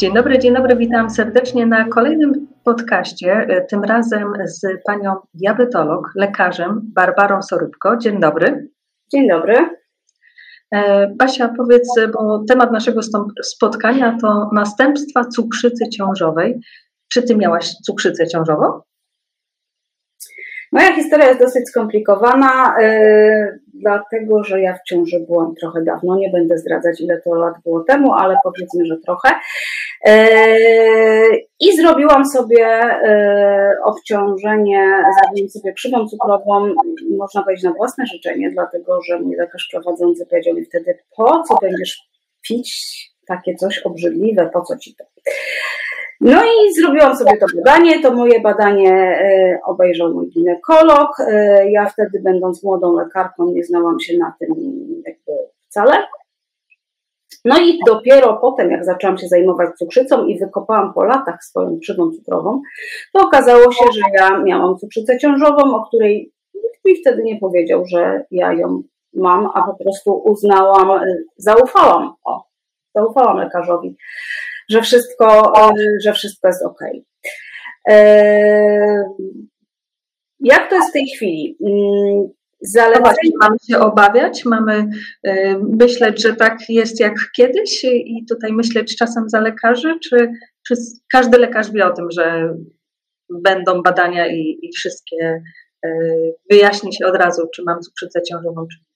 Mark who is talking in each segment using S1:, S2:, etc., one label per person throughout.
S1: Dzień dobry, dzień dobry, witam serdecznie na kolejnym podcaście, e, tym razem z panią diabetolog, lekarzem Barbarą Sorybko. Dzień dobry.
S2: Dzień dobry.
S1: E, Basia, powiedz, bo temat naszego spotkania to następstwa cukrzycy ciążowej. Czy ty miałaś cukrzycę ciążową?
S2: Moja historia jest dosyć skomplikowana, yy, dlatego że ja w ciąży byłam trochę dawno. Nie będę zdradzać, ile to lat było temu, ale powiedzmy, że trochę. Yy, I zrobiłam sobie yy, obciążenie, zrobiłam sobie krzywą cukrową, można powiedzieć na własne życzenie, dlatego że mój lekarz prowadzący powiedział mi wtedy, po co będziesz pić takie coś obrzydliwe, po co ci to? No i zrobiłam sobie to badanie. To moje badanie e, obejrzał mój ginekolog. E, ja wtedy, będąc młodą lekarką, nie znałam się na tym jakby wcale. No i dopiero potem, jak zaczęłam się zajmować cukrzycą i wykopałam po latach swoją krzywą cukrową, to okazało się, że ja miałam cukrzycę ciążową, o której nikt mi wtedy nie powiedział, że ja ją mam, a po prostu uznałam, zaufałam, o, zaufałam lekarzowi że wszystko, że wszystko jest ok. E, jak to jest w tej chwili?
S1: Mm, Zalecenie... mamy się obawiać, mamy y, myśleć, że tak jest jak kiedyś i tutaj myśleć czasem za lekarzy, czy, czy każdy lekarz wie o tym, że będą badania i, i wszystkie y, wyjaśni się od razu, czy mam cukrzycę ciążową, czy nie.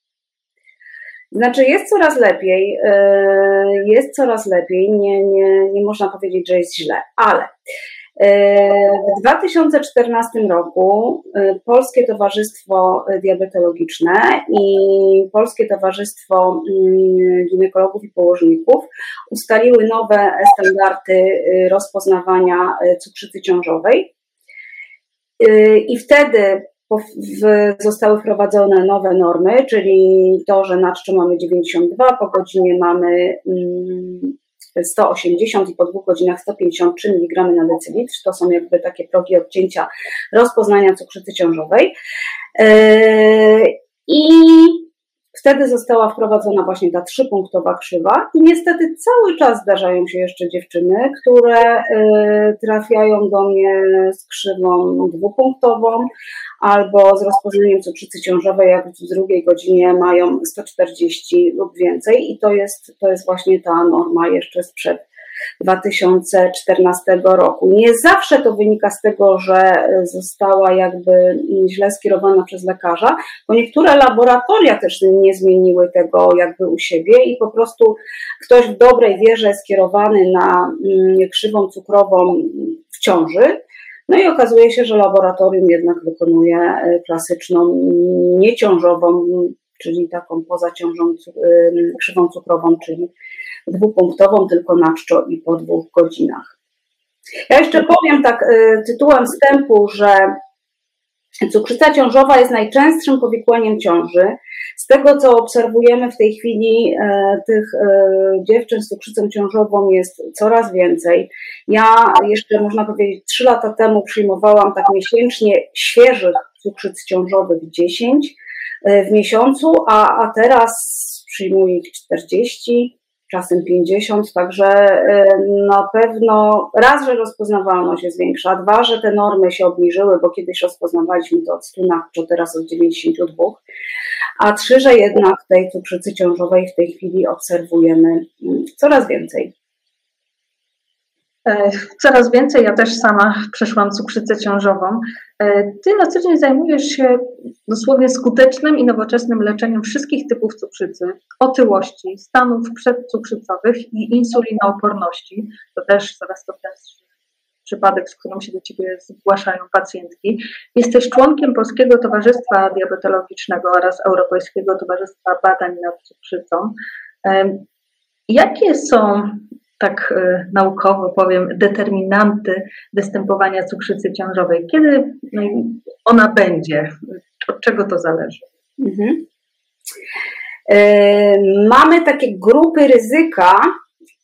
S2: Znaczy jest coraz lepiej, e, jest coraz lepiej, nie, nie, nie można powiedzieć, że jest źle, ale w 2014 roku e, Polskie Towarzystwo Diabetologiczne i Polskie Towarzystwo mm, Ginekologów i Położników ustaliły nowe standardy rozpoznawania cukrzycy ciążowej. I wtedy zostały wprowadzone nowe normy, czyli to, że na czczo mamy 92, po godzinie mamy 180 mm, i po dwóch godzinach 153 mg na decylitr. To są jakby takie progi odcięcia rozpoznania cukrzycy ciążowej. Yy, I Wtedy została wprowadzona właśnie ta trzypunktowa krzywa i niestety cały czas zdarzają się jeszcze dziewczyny, które y, trafiają do mnie z krzywą dwupunktową albo z rozpoznaniem cukrzycy ciążowej, jak w drugiej godzinie mają 140 lub więcej i to jest, to jest właśnie ta norma jeszcze sprzed 2014 roku. Nie zawsze to wynika z tego, że została jakby źle skierowana przez lekarza, bo niektóre laboratoria też nie zmieniły tego jakby u siebie i po prostu ktoś w dobrej wierze skierowany na mm, krzywą cukrową w ciąży, no i okazuje się, że laboratorium jednak wykonuje e, klasyczną, nieciążową, czyli taką poza ciążą krzywą cukrową, czyli dwupunktową, tylko na czczo i po dwóch godzinach. Ja jeszcze powiem tak y, tytułem wstępu, że cukrzyca ciążowa jest najczęstszym powikłaniem ciąży. Z tego, co obserwujemy w tej chwili, e, tych e, dziewczyn z cukrzycą ciążową jest coraz więcej. Ja jeszcze, można powiedzieć, trzy lata temu przyjmowałam tak miesięcznie świeżych cukrzyc ciążowych 10 e, w miesiącu, a, a teraz przyjmuję ich 40 czasem 50, także y, na pewno raz, że rozpoznawalność jest większa, dwa, że te normy się obniżyły, bo kiedyś rozpoznawaliśmy to od 100 na teraz od 92, a trzy, że jednak tej cukrzycy ciążowej w tej chwili obserwujemy mm, coraz więcej.
S1: E, coraz więcej, ja też sama przeszłam cukrzycę ciążową. E, ty na co dzień zajmujesz się dosłownie skutecznym i nowoczesnym leczeniem wszystkich typów cukrzycy, otyłości, stanów przedcukrzycowych i insulinooporności. To też zaraz to też przypadek, z którym się do Ciebie zgłaszają pacjentki. Jesteś członkiem Polskiego Towarzystwa Diabetologicznego oraz Europejskiego Towarzystwa Badań nad Cukrzycą. E, jakie są tak e, naukowo powiem, determinanty występowania cukrzycy ciążowej. Kiedy no ona będzie? Od czego to zależy? Mhm.
S2: E, mamy takie grupy ryzyka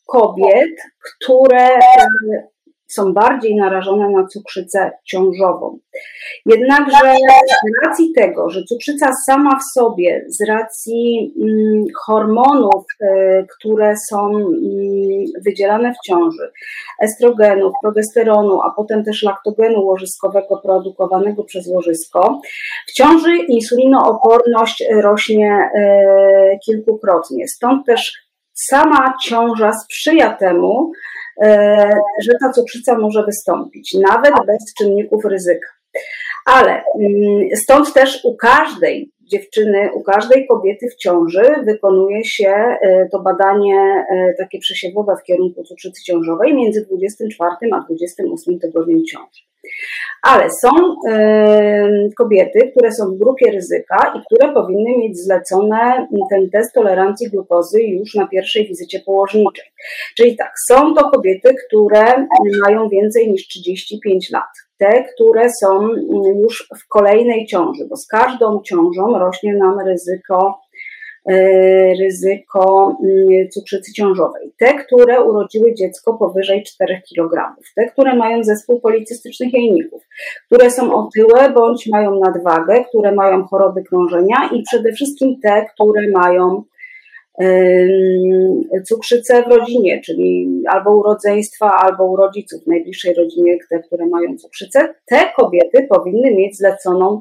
S2: kobiet, które są bardziej narażone na cukrzycę ciążową. Jednakże z racji tego, że cukrzyca sama w sobie, z racji mm, hormonów, y, które są mm, wydzielane w ciąży, estrogenów, progesteronu, a potem też laktogenu łożyskowego produkowanego przez łożysko, w ciąży insulinooporność rośnie y, kilkukrotnie. Stąd też sama ciąża sprzyja temu, e, że ta cukrzyca może wystąpić, nawet bez czynników ryzyka. Ale mm, stąd też u każdej dziewczyny, u każdej kobiety w ciąży wykonuje się e, to badanie e, takie przesiewowe w kierunku cukrzycy ciążowej między 24 a 28 tygodniem ciąży. Ale są kobiety, które są w grupie ryzyka i które powinny mieć zlecone ten test tolerancji glukozy już na pierwszej wizycie położniczej. Czyli tak, są to kobiety, które mają więcej niż 35 lat. Te, które są już w kolejnej ciąży, bo z każdą ciążą rośnie nam ryzyko E, ryzyko mm, cukrzycy ciążowej. Te, które urodziły dziecko powyżej 4 kg, te, które mają zespół policystycznych jajników, które są otyłe bądź mają nadwagę, które mają choroby krążenia i przede wszystkim te, które mają cukrzycę w rodzinie, czyli albo u rodzeństwa, albo u rodziców w najbliższej rodzinie, te, które mają cukrzycę, te kobiety powinny mieć zleconą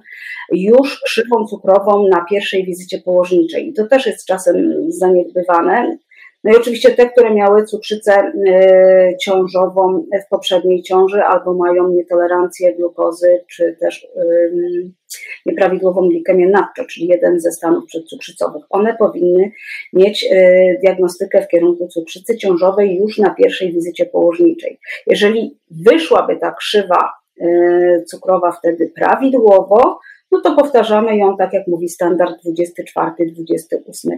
S2: już krzywą cukrową na pierwszej wizycie położniczej. I to też jest czasem zaniedbywane. No i oczywiście te, które miały cukrzycę y, ciążową w poprzedniej ciąży albo mają nietolerancję glukozy, czy też nieprawidłową glikemię nadczo, czyli jeden ze stanów przedcukrzycowych. One powinny mieć y, diagnostykę w kierunku cukrzycy ciążowej już na pierwszej wizycie położniczej. Jeżeli wyszłaby ta krzywa y, cukrowa wtedy prawidłowo, no to powtarzamy ją, tak jak mówi standard 24-28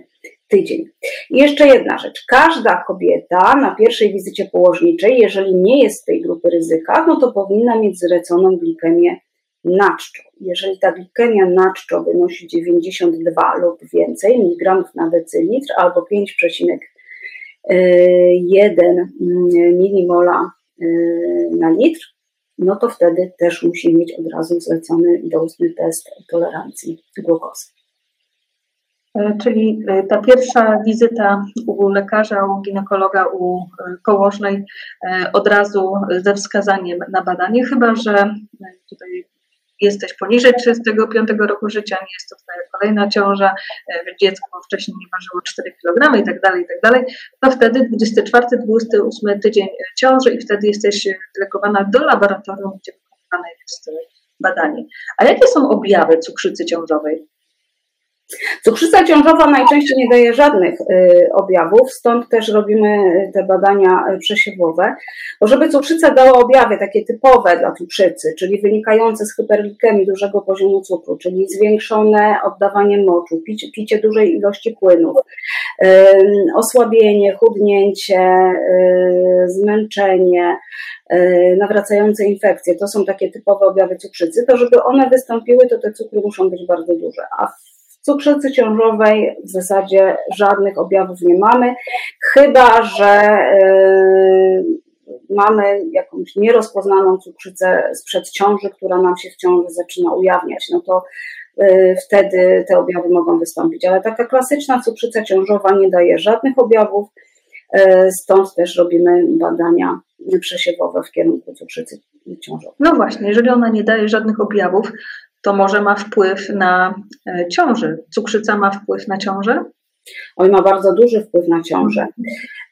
S2: tydzień. I jeszcze jedna rzecz. Każda kobieta na pierwszej wizycie położniczej, jeżeli nie jest z tej grupy ryzyka, no to powinna mieć zleconą glikemię naczczo. Jeżeli ta glikemia naczczo wynosi 92 lub więcej miligramów na decylitr albo 5,1 mm, milimola y, na litr, no to wtedy też musi mieć od razu zlecony doustny test tolerancji glukozy.
S1: E, czyli e, ta pierwsza wizyta u lekarza, u ginekologa, u e, położnej od razu ze wskazaniem na badanie, chyba że tutaj jesteś poniżej 35 roku życia, nie jest to twoja kolejna ciąża, dziecko wcześniej nie ważyło 4 kg i tak dalej, i tak dalej, to wtedy 24-28 tydzień ciąży i wtedy jesteś delegowana do laboratorium, gdzie wykonywane jest badanie. A jakie są objawy cukrzycy ciążowej?
S2: Cukrzyca ciążowa najczęściej nie daje żadnych y, objawów, stąd też robimy te badania y, przesiewowe. Bo żeby cukrzyca dała objawy takie typowe dla cukrzycy, czyli wynikające z hyperglikemii dużego poziomu cukru, czyli zwiększone oddawanie moczu, picie, dużej ilości płynów, osłabienie, chudnięcie, y, zmęczenie, nawracające infekcje, to są takie typowe objawy cukrzycy, to żeby one wystąpiły, to te cukry muszą być bardzo duże. A cukrzycy ciążowej w zasadzie żadnych objawów nie mamy, chyba że yy, mamy jakąś nierozpoznaną cukrzycę sprzed ciąży, która nam się w ciąży zaczyna ujawniać, no to yy, wtedy te objawy mogą wystąpić. Ale taka klasyczna cukrzyca ciążowa nie daje żadnych objawów, yy, stąd też robimy badania przesiewowe w kierunku cukrzycy ciążowej.
S1: No właśnie, jeżeli ona nie daje żadnych objawów, to może ma wpływ na e, ciążę. Cukrzyca ma wpływ na ciążę?
S2: Oj, ma bardzo duży wpływ na ciążę.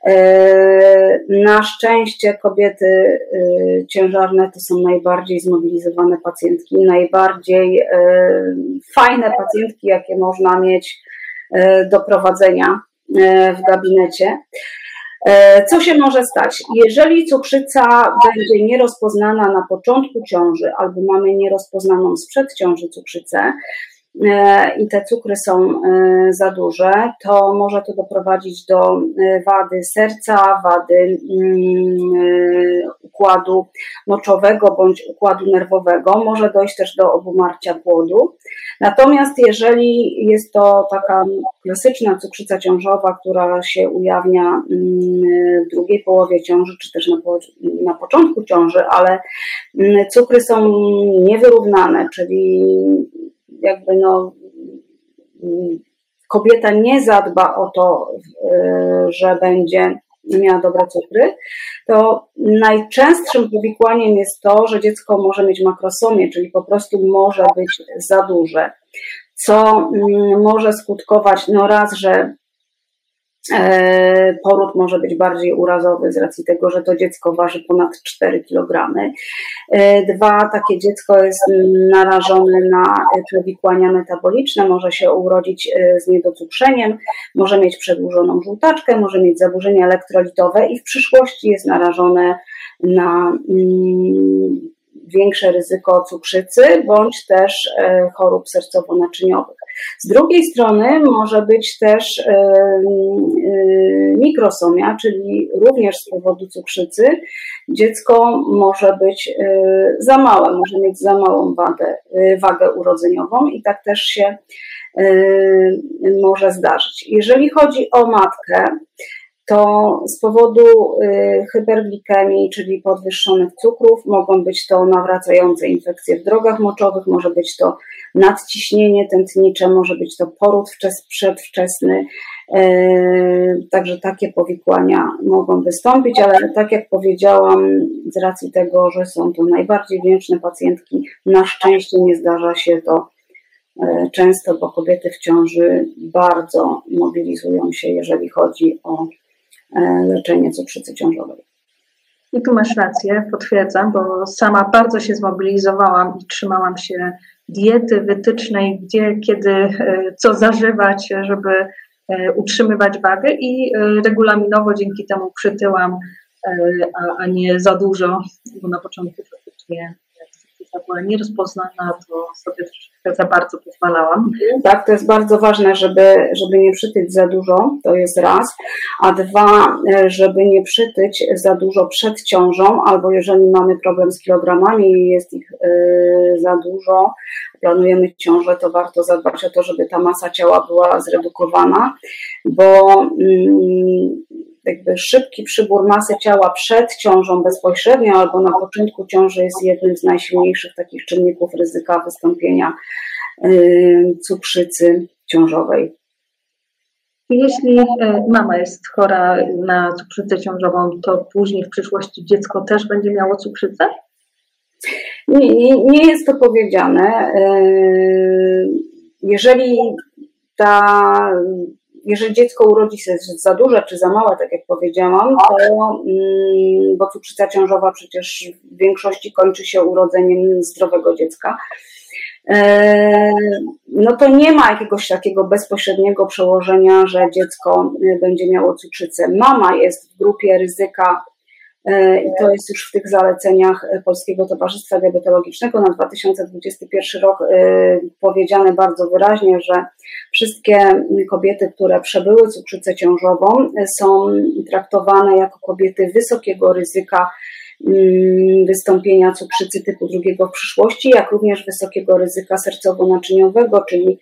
S2: E, na szczęście kobiety e, ciężarne to są najbardziej zmobilizowane pacjentki, najbardziej fajne pacjentki, jakie można mieć do prowadzenia w gabinecie. E, co się może stać? Jeżeli cukrzyca będzie nierozpoznana na początku ciąży albo mamy nierozpoznaną sprzed ciąży cukrzycę, i te cukry są e, za duże, to może to doprowadzić do wady serca, wady mm, układu moczowego bądź układu nerwowego, może dojść też do obumarcia płodu. Natomiast jeżeli jest to taka klasyczna cukrzyca ciążowa, która się ujawnia mm, w drugiej połowie ciąży, czy też na, na początku ciąży, ale mm, cukry są niewyrównane, czyli jakby no kobieta nie zadba o to, że będzie miała dobre cukry, to najczęstszym powikłaniem jest to, że dziecko może mieć makrosomię, czyli po prostu może być za duże, co mm, może skutkować, no raz, że E, poród może być bardziej urazowy z racji tego, że to dziecko waży ponad 4 kg. E, dwa, takie dziecko jest narażone na przewikłania metaboliczne, może się urodzić e, z niedocukrzeniem, może mieć przedłużoną żółtaczkę, może mieć zaburzenia elektrolitowe i w przyszłości jest narażone na mm, większe ryzyko cukrzycy bądź też chorób sercowo-naczyniowych. Z drugiej strony może być też e, e, mikrosomia, czyli również z powodu cukrzycy dziecko może być e, za małe, może mieć za małą wagę, wagę urodzeniową i tak też się może zdarzyć. Jeżeli chodzi o matkę, to z powodu y, hyperglikemii, czyli podwyższonych cukrów, mogą być to nawracające infekcje w drogach moczowych, może być to nadciśnienie tętnicze, może być to poród przedwczesny. Y, także takie powikłania mogą wystąpić, ale tak jak powiedziałam, z racji tego, że są to najbardziej wdzięczne pacjentki, na szczęście nie zdarza się to y, często, bo kobiety w ciąży bardzo mobilizują się, jeżeli chodzi o leczenie cukrzycy ciążowej.
S1: I tu masz rację, potwierdzam, bo sama bardzo się zmobilizowałam i trzymałam się diety wytycznej, gdzie, kiedy, e, co zażywać, żeby e, utrzymywać wagę i regulaminowo dzięki temu przytyłam, a, a nie za dużo, bo na początku faktycznie ta była nierozpoznana, to sobie troszeczkę za bardzo pozwalałam.
S2: Tak, to jest bardzo ważne, żeby, żeby nie przytyć za dużo, to jest raz, a dwa, żeby nie przytyć za dużo przed ciążą, albo jeżeli mamy problem z kilogramami i jest ich yy, za dużo, planujemy ciążę, to warto zadbać o to, żeby ta masa ciała była zredukowana, bo yy, jakby szybki przybór masy ciała przed ciążą bezpośrednio albo na początku ciąży jest jednym z najsilniejszych takich czynników ryzyka wystąpienia y, cukrzycy ciążowej.
S1: Jeśli y, mama jest chora na cukrzycę ciążową, to później w przyszłości dziecko też będzie miało cukrzycę?
S2: Nie, nie, nie jest to powiedziane. Y, jeżeli ta jeżeli dziecko urodzi się za duże czy za małe, tak jak powiedziałam, to, mm, bo cukrzyca ciążowa przecież w większości kończy się urodzeniem zdrowego dziecka, e, no to nie ma jakiegoś takiego bezpośredniego przełożenia, że dziecko e, będzie miało cukrzycę. Mama jest w grupie ryzyka I to jest już w tych zaleceniach e, Polskiego Towarzystwa Diabetologicznego. Na 2021 rok e, powiedziane bardzo wyraźnie, że wszystkie kobiety, które przebyły cukrzycę ciążową, są traktowane jako kobiety wysokiego ryzyka mm, wystąpienia cukrzycy typu drugiego w przyszłości, jak również wysokiego ryzyka sercowo-naczyniowego, czyli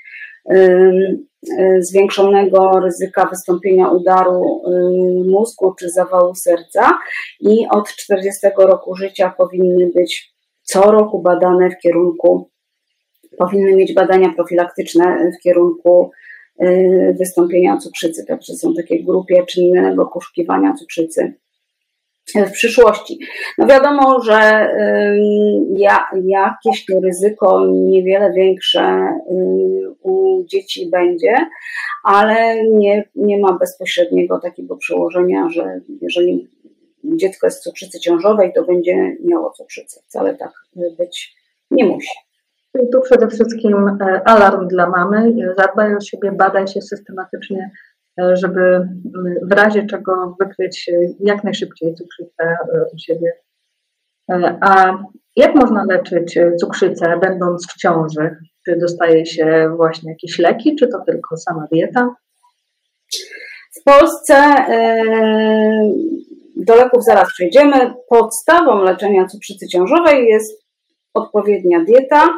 S2: zwiększonego ryzyka wystąpienia udaru y, mózgu czy zawału serca i od 40 roku życia powinny być co roku badane w kierunku, powinny mieć badania profilaktyczne w kierunku y, wystąpienia cukrzycy. Także są takie grupie czynnego poszukiwania cukrzycy w przyszłości. No wiadomo, że ja, jakieś to ryzyko niewiele większe u dzieci będzie, ale nie, nie ma bezpośredniego takiego przełożenia, że jeżeli dziecko jest w cukrzycy ciążowej, to będzie miało cukrzycę. Wcale tak być nie musi.
S1: Tu przede wszystkim e, alarm dla mamy. Zadbaj o siebie, badaj się systematycznie E, żeby mm, w razie czego wykryć jak najszybciej cukrzycę e, u siebie. E, a jak można leczyć cukrzycę, będąc w ciąży? Czy dostaje się właśnie jakieś leki, czy to tylko sama dieta?
S2: W Polsce do leków zaraz przejdziemy. Podstawą leczenia cukrzycy ciążowej jest odpowiednia dieta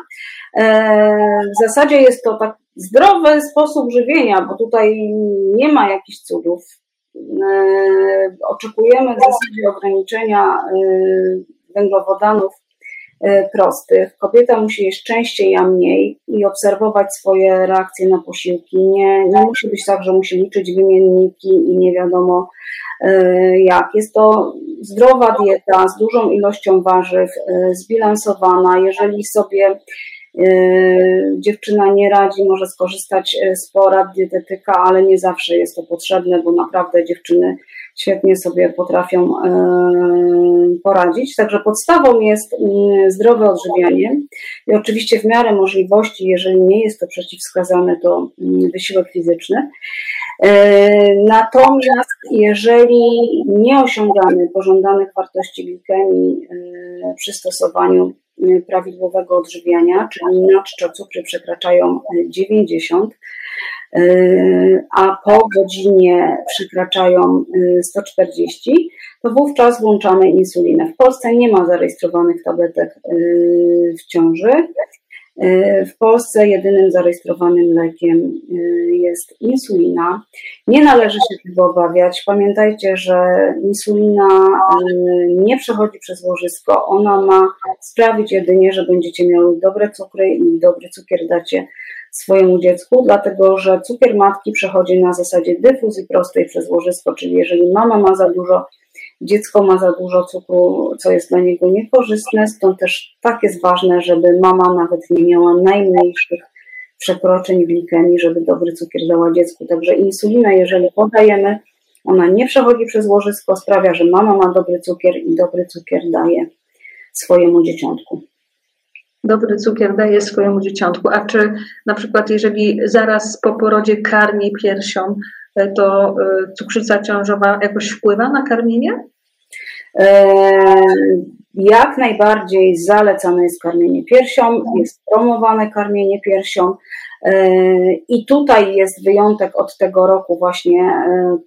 S2: W zasadzie jest to tak zdrowy sposób żywienia, bo tutaj nie ma jakichś cudów. Oczekujemy w zasadzie ograniczenia węglowodanów E, prostych. Kobieta musi jeść częściej, a mniej i obserwować swoje reakcje na posiłki. Nie, nie musi być tak, że musi liczyć wymienniki i nie wiadomo e, jak. Jest to zdrowa dieta z dużą ilością warzyw, e, zbilansowana. Jeżeli sobie dziewczyna nie radzi, może skorzystać z porad dietetyka, ale nie zawsze jest to potrzebne, bo naprawdę dziewczyny świetnie sobie potrafią e, poradzić. Także podstawą jest mm, zdrowe odżywianie i oczywiście w miarę możliwości, jeżeli nie jest to przeciwwskazane, to mm, wysiłek fizyczny. E, natomiast jeżeli nie osiągamy pożądanych wartości glikemii e, przy stosowaniu prawidłowego odżywiania, czyli nadczczo cukry przekraczają 90, Yy, a po godzinie przekraczają 140, yy, to wówczas włączamy insulinę. W Polsce nie ma zarejestrowanych tabletek w ciąży. W Polsce jedynym zarejestrowanym lekiem jest insulina. Nie należy się tego obawiać. Pamiętajcie, że insulina nie przechodzi przez łożysko. Ona ma sprawić jedynie, że będziecie miały dobre cukry i dobry cukier dacie swojemu dziecku, dlatego że cukier matki przechodzi na zasadzie dyfuzji prostej przez łożysko, czyli jeżeli mama ma za dużo, dziecko ma za dużo cukru, co jest dla niego niekorzystne, stąd też tak jest ważne, żeby mama nawet nie miała najmniejszych przekroczeń glikemii, żeby dobry cukier dała dziecku. Także insulina, jeżeli podajemy, ona nie przechodzi przez łożysko, sprawia, że mama ma dobry cukier i dobry cukier daje swojemu dzieciątku
S1: dobry cukier daje swojemu dzieciątku. A czy na przykład, jeżeli zaraz po porodzie karmi piersią, to e, cukrzyca ciążowa jakoś wpływa na karmienie?
S2: E, jak najbardziej zalecane jest karmienie piersią, jest promowane karmienie piersią. I tutaj jest wyjątek od tego roku, właśnie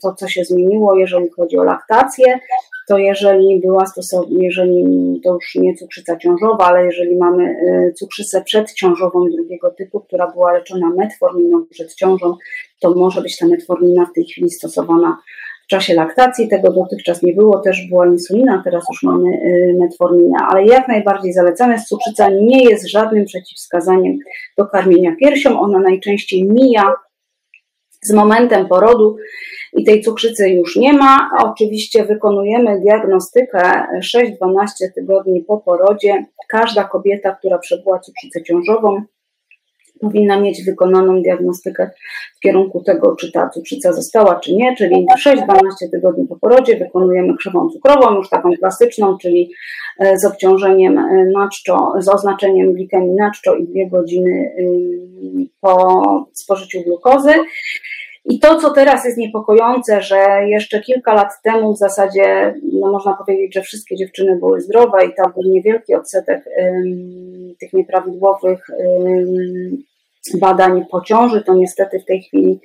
S2: to, co się zmieniło, jeżeli chodzi o laktację to jeżeli była stosowna, jeżeli to już nie cukrzyca ciążowa, ale jeżeli mamy cukrzycę przedciążową drugiego typu, która była leczona metforminą przed ciążą, to może być ta metformina w tej chwili stosowana czasie laktacji. Tego dotychczas nie było, też była insulina, teraz już mamy y, metforminę, ale jak najbardziej zalecane jest cukrzyca nie jest żadnym przeciwwskazaniem do karmienia piersią. Ona najczęściej mija z momentem porodu i tej cukrzycy już nie ma. Oczywiście wykonujemy diagnostykę 6-12 tygodni po porodzie. Każda kobieta, która przebyła cukrzycę ciążową, powinna mieć wykonaną diagnostykę w kierunku tego, czy ta cukrzyca została, czy nie, czyli 6-12 tygodni po porodzie wykonujemy krzywą cukrową, już taką klasyczną, czyli e, z obciążeniem e, naczczo, z oznaczeniem glikemii naczczo i dwie godziny po spożyciu glukozy. I to, co teraz jest niepokojące, że jeszcze kilka lat temu w zasadzie no można powiedzieć, że wszystkie dziewczyny były zdrowe i tam był niewielki odsetek tych nieprawidłowych badań po ciąży, to niestety w tej chwili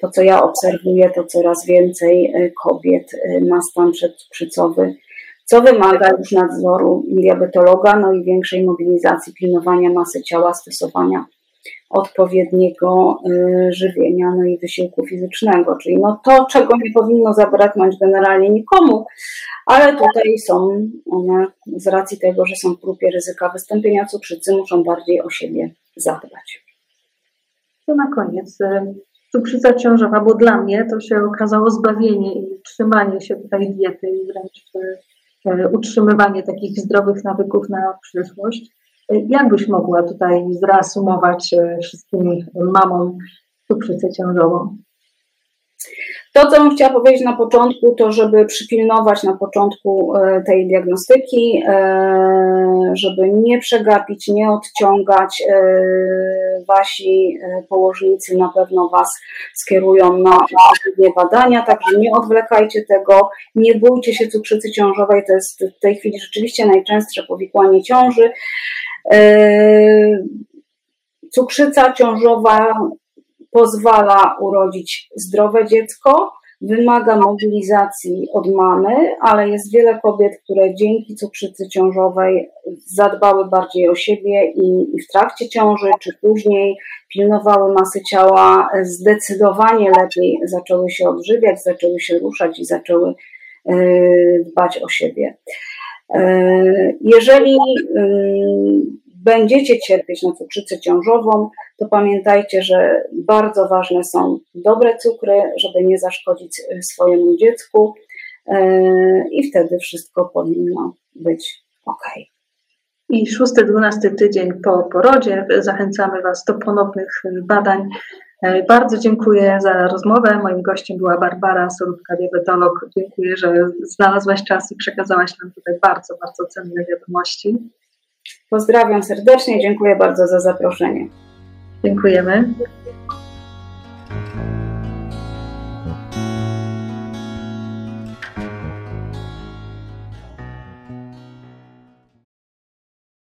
S2: to, co ja obserwuję, to coraz więcej y, kobiet y, ma stan przedcukrzycowy, co wymaga już nadzoru diabetologa, no i większej mobilizacji, pilnowania masy ciała, stosowania odpowiedniego y, żywienia, no i wysiłku fizycznego, czyli no to, czego nie powinno zabraknąć generalnie nikomu, ale tutaj są one z racji tego, że są w grupie ryzyka wystąpienia cukrzycy, muszą bardziej o siebie zadbać.
S1: To na koniec. Y, cukrzyca ciążowa, bo dla mnie to się okazało zbawienie i trzymanie się tutaj diety i wręcz y, utrzymywanie takich zdrowych nawyków na przyszłość. Jak byś mogła tutaj zreasumować e, wszystkim mamom cukrzycę ciążową?
S2: To, co bym chciała powiedzieć na początku, to żeby przypilnować na początku e, tej diagnostyki, e, żeby nie przegapić, nie odciągać. Wasi położnicy na pewno Was skierują na odpowiednie badania, także nie odwlekajcie tego, nie bójcie się cukrzycy ciążowej, to jest w tej chwili rzeczywiście najczęstsze powikłanie ciąży. Yy, cukrzyca ciążowa pozwala urodzić zdrowe dziecko, wymaga mobilizacji od mamy, ale jest wiele kobiet, które dzięki cukrzycy ciążowej zadbały bardziej o siebie i, i w trakcie ciąży czy później pilnowały masy ciała, zdecydowanie lepiej zaczęły się odżywiać, zaczęły się ruszać i zaczęły e, dbać o siebie. E, jeżeli będziecie cierpieć na cukrzycę ciążową, to pamiętajcie, że bardzo ważne są dobre cukry, żeby nie zaszkodzić swojemu dziecku e, i wtedy wszystko powinno być ok.
S1: I szósty, dwunasty tydzień po porodzie zachęcamy Was do ponownych badań. E, bardzo dziękuję za rozmowę. Moim gościem była Barbara Sorówka, diabetolog. Dziękuję, że znalazłaś czas i przekazałaś nam tutaj bardzo, bardzo cenne wiadomości.
S2: Pozdrawiam serdecznie, dziękuję bardzo za zaproszenie.
S1: Dziękujemy.